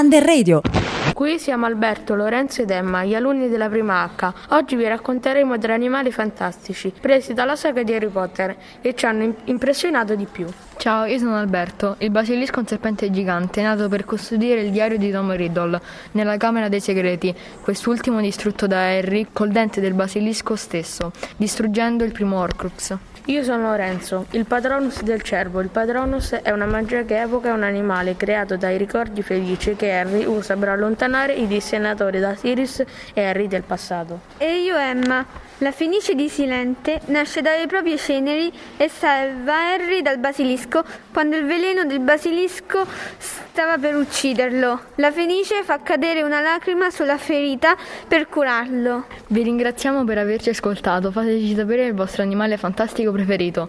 Under Radio. Qui siamo Alberto, Lorenzo ed Emma, gli alunni della prima H. Oggi vi racconteremo tre animali fantastici presi dalla saga di Harry Potter che ci hanno impressionato di più. Ciao, io sono Alberto. Il basilisco è un serpente gigante nato per custodire il diario di Tom Riddle nella Camera dei Segreti, quest'ultimo distrutto da Harry col dente del basilisco stesso, distruggendo il primo Horcrux. Io sono Lorenzo, il patronus del cervo. Il patronus è una magia che evoca un animale creato dai ricordi felici che Harry usa per allontanare i dissennatori da Sirius e Harry del passato. E io Emma. La Fenice di Silente nasce dalle proprie ceneri e salva Harry dal basilisco quando il veleno del basilisco stava per ucciderlo. La Fenice fa cadere una lacrima sulla ferita per curarlo. Vi ringraziamo per averci ascoltato. Fateci sapere il vostro animale fantastico preferito.